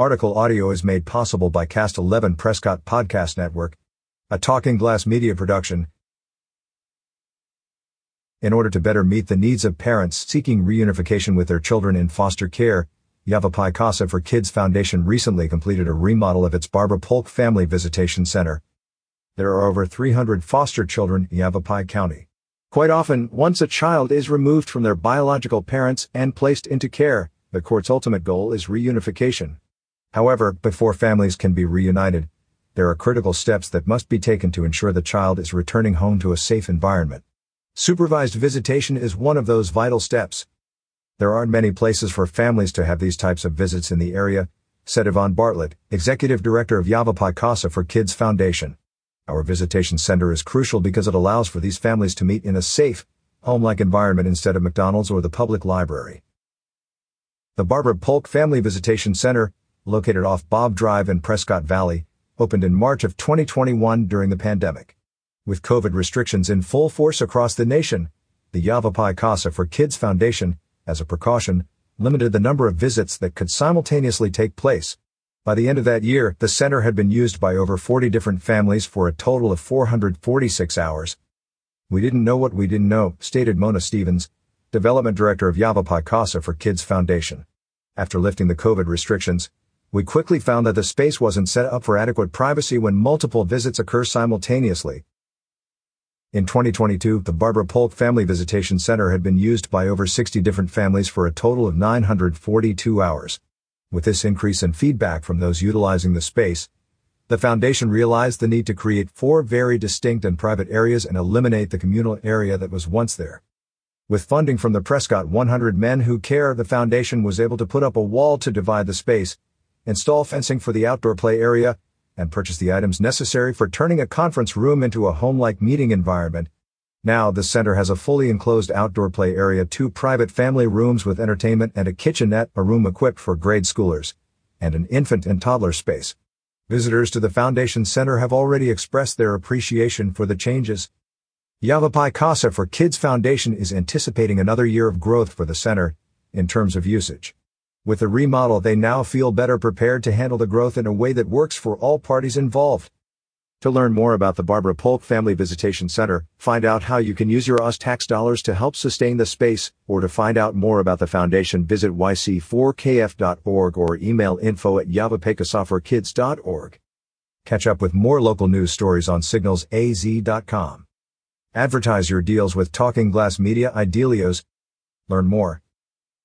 Article audio is made possible by Cast 11 Prescott Podcast Network, a Talking Glass media production. In order to better meet the needs of parents seeking reunification with their children in foster care, Yavapai Casa for Kids Foundation recently completed a remodel of its Barbara Polk Family Visitation Center. There are over 300 foster children in Yavapai County. Quite often, once a child is removed from their biological parents and placed into care, the court's ultimate goal is reunification. However, before families can be reunited, there are critical steps that must be taken to ensure the child is returning home to a safe environment. Supervised visitation is one of those vital steps. There aren't many places for families to have these types of visits in the area, said Yvonne Bartlett, Executive Director of Yavapai Casa for Kids Foundation. Our visitation center is crucial because it allows for these families to meet in a safe, home-like environment instead of McDonald's or the public library. The Barbara Polk Family Visitation Center, located off Bob Drive in Prescott Valley, opened in March of 2021 during the pandemic. With COVID restrictions in full force across the nation, the Yavapai Casa for Kids Foundation, as a precaution, limited the number of visits that could simultaneously take place. By the end of that year, the center had been used by over 40 different families for a total of 446 hours. We didn't know what we didn't know, stated Mona Stevens, Development Director of Yavapai Casa for Kids Foundation. After lifting the COVID restrictions, we quickly found that the space wasn't set up for adequate privacy when multiple visits occur simultaneously. In 2022, the Barbara Polk Family Visitation Center had been used by over 60 different families for a total of 942 hours. With this increase in feedback from those utilizing the space, the foundation realized the need to create four very distinct and private areas and eliminate the communal area that was once there. With funding from the Prescott 100 Men Who Care, the foundation was able to put up a wall to divide the space, install fencing for the outdoor play area, and purchase the items necessary for turning a conference room into a home-like meeting environment. Now, the center has a fully enclosed outdoor play area, two private family rooms with entertainment and a kitchenette, a room equipped for grade schoolers, and an infant and toddler space. Visitors to the Foundation Center have already expressed their appreciation for the changes. Yavapai Casa for Kids Foundation is anticipating another year of growth for the center, in terms of usage. With the remodel, they now feel better prepared to handle the growth in a way that works for all parties involved. To learn more about the Barbara Polk Family Visitation Center, find out how you can use your US tax dollars to help sustain the space, or to find out more about the foundation, visit yc4kf.org or email info at yavapaicasaforkids.org. Catch up with more local news stories on signalsaz.com. Advertise your deals with Talking Glass Media Idealios. Learn more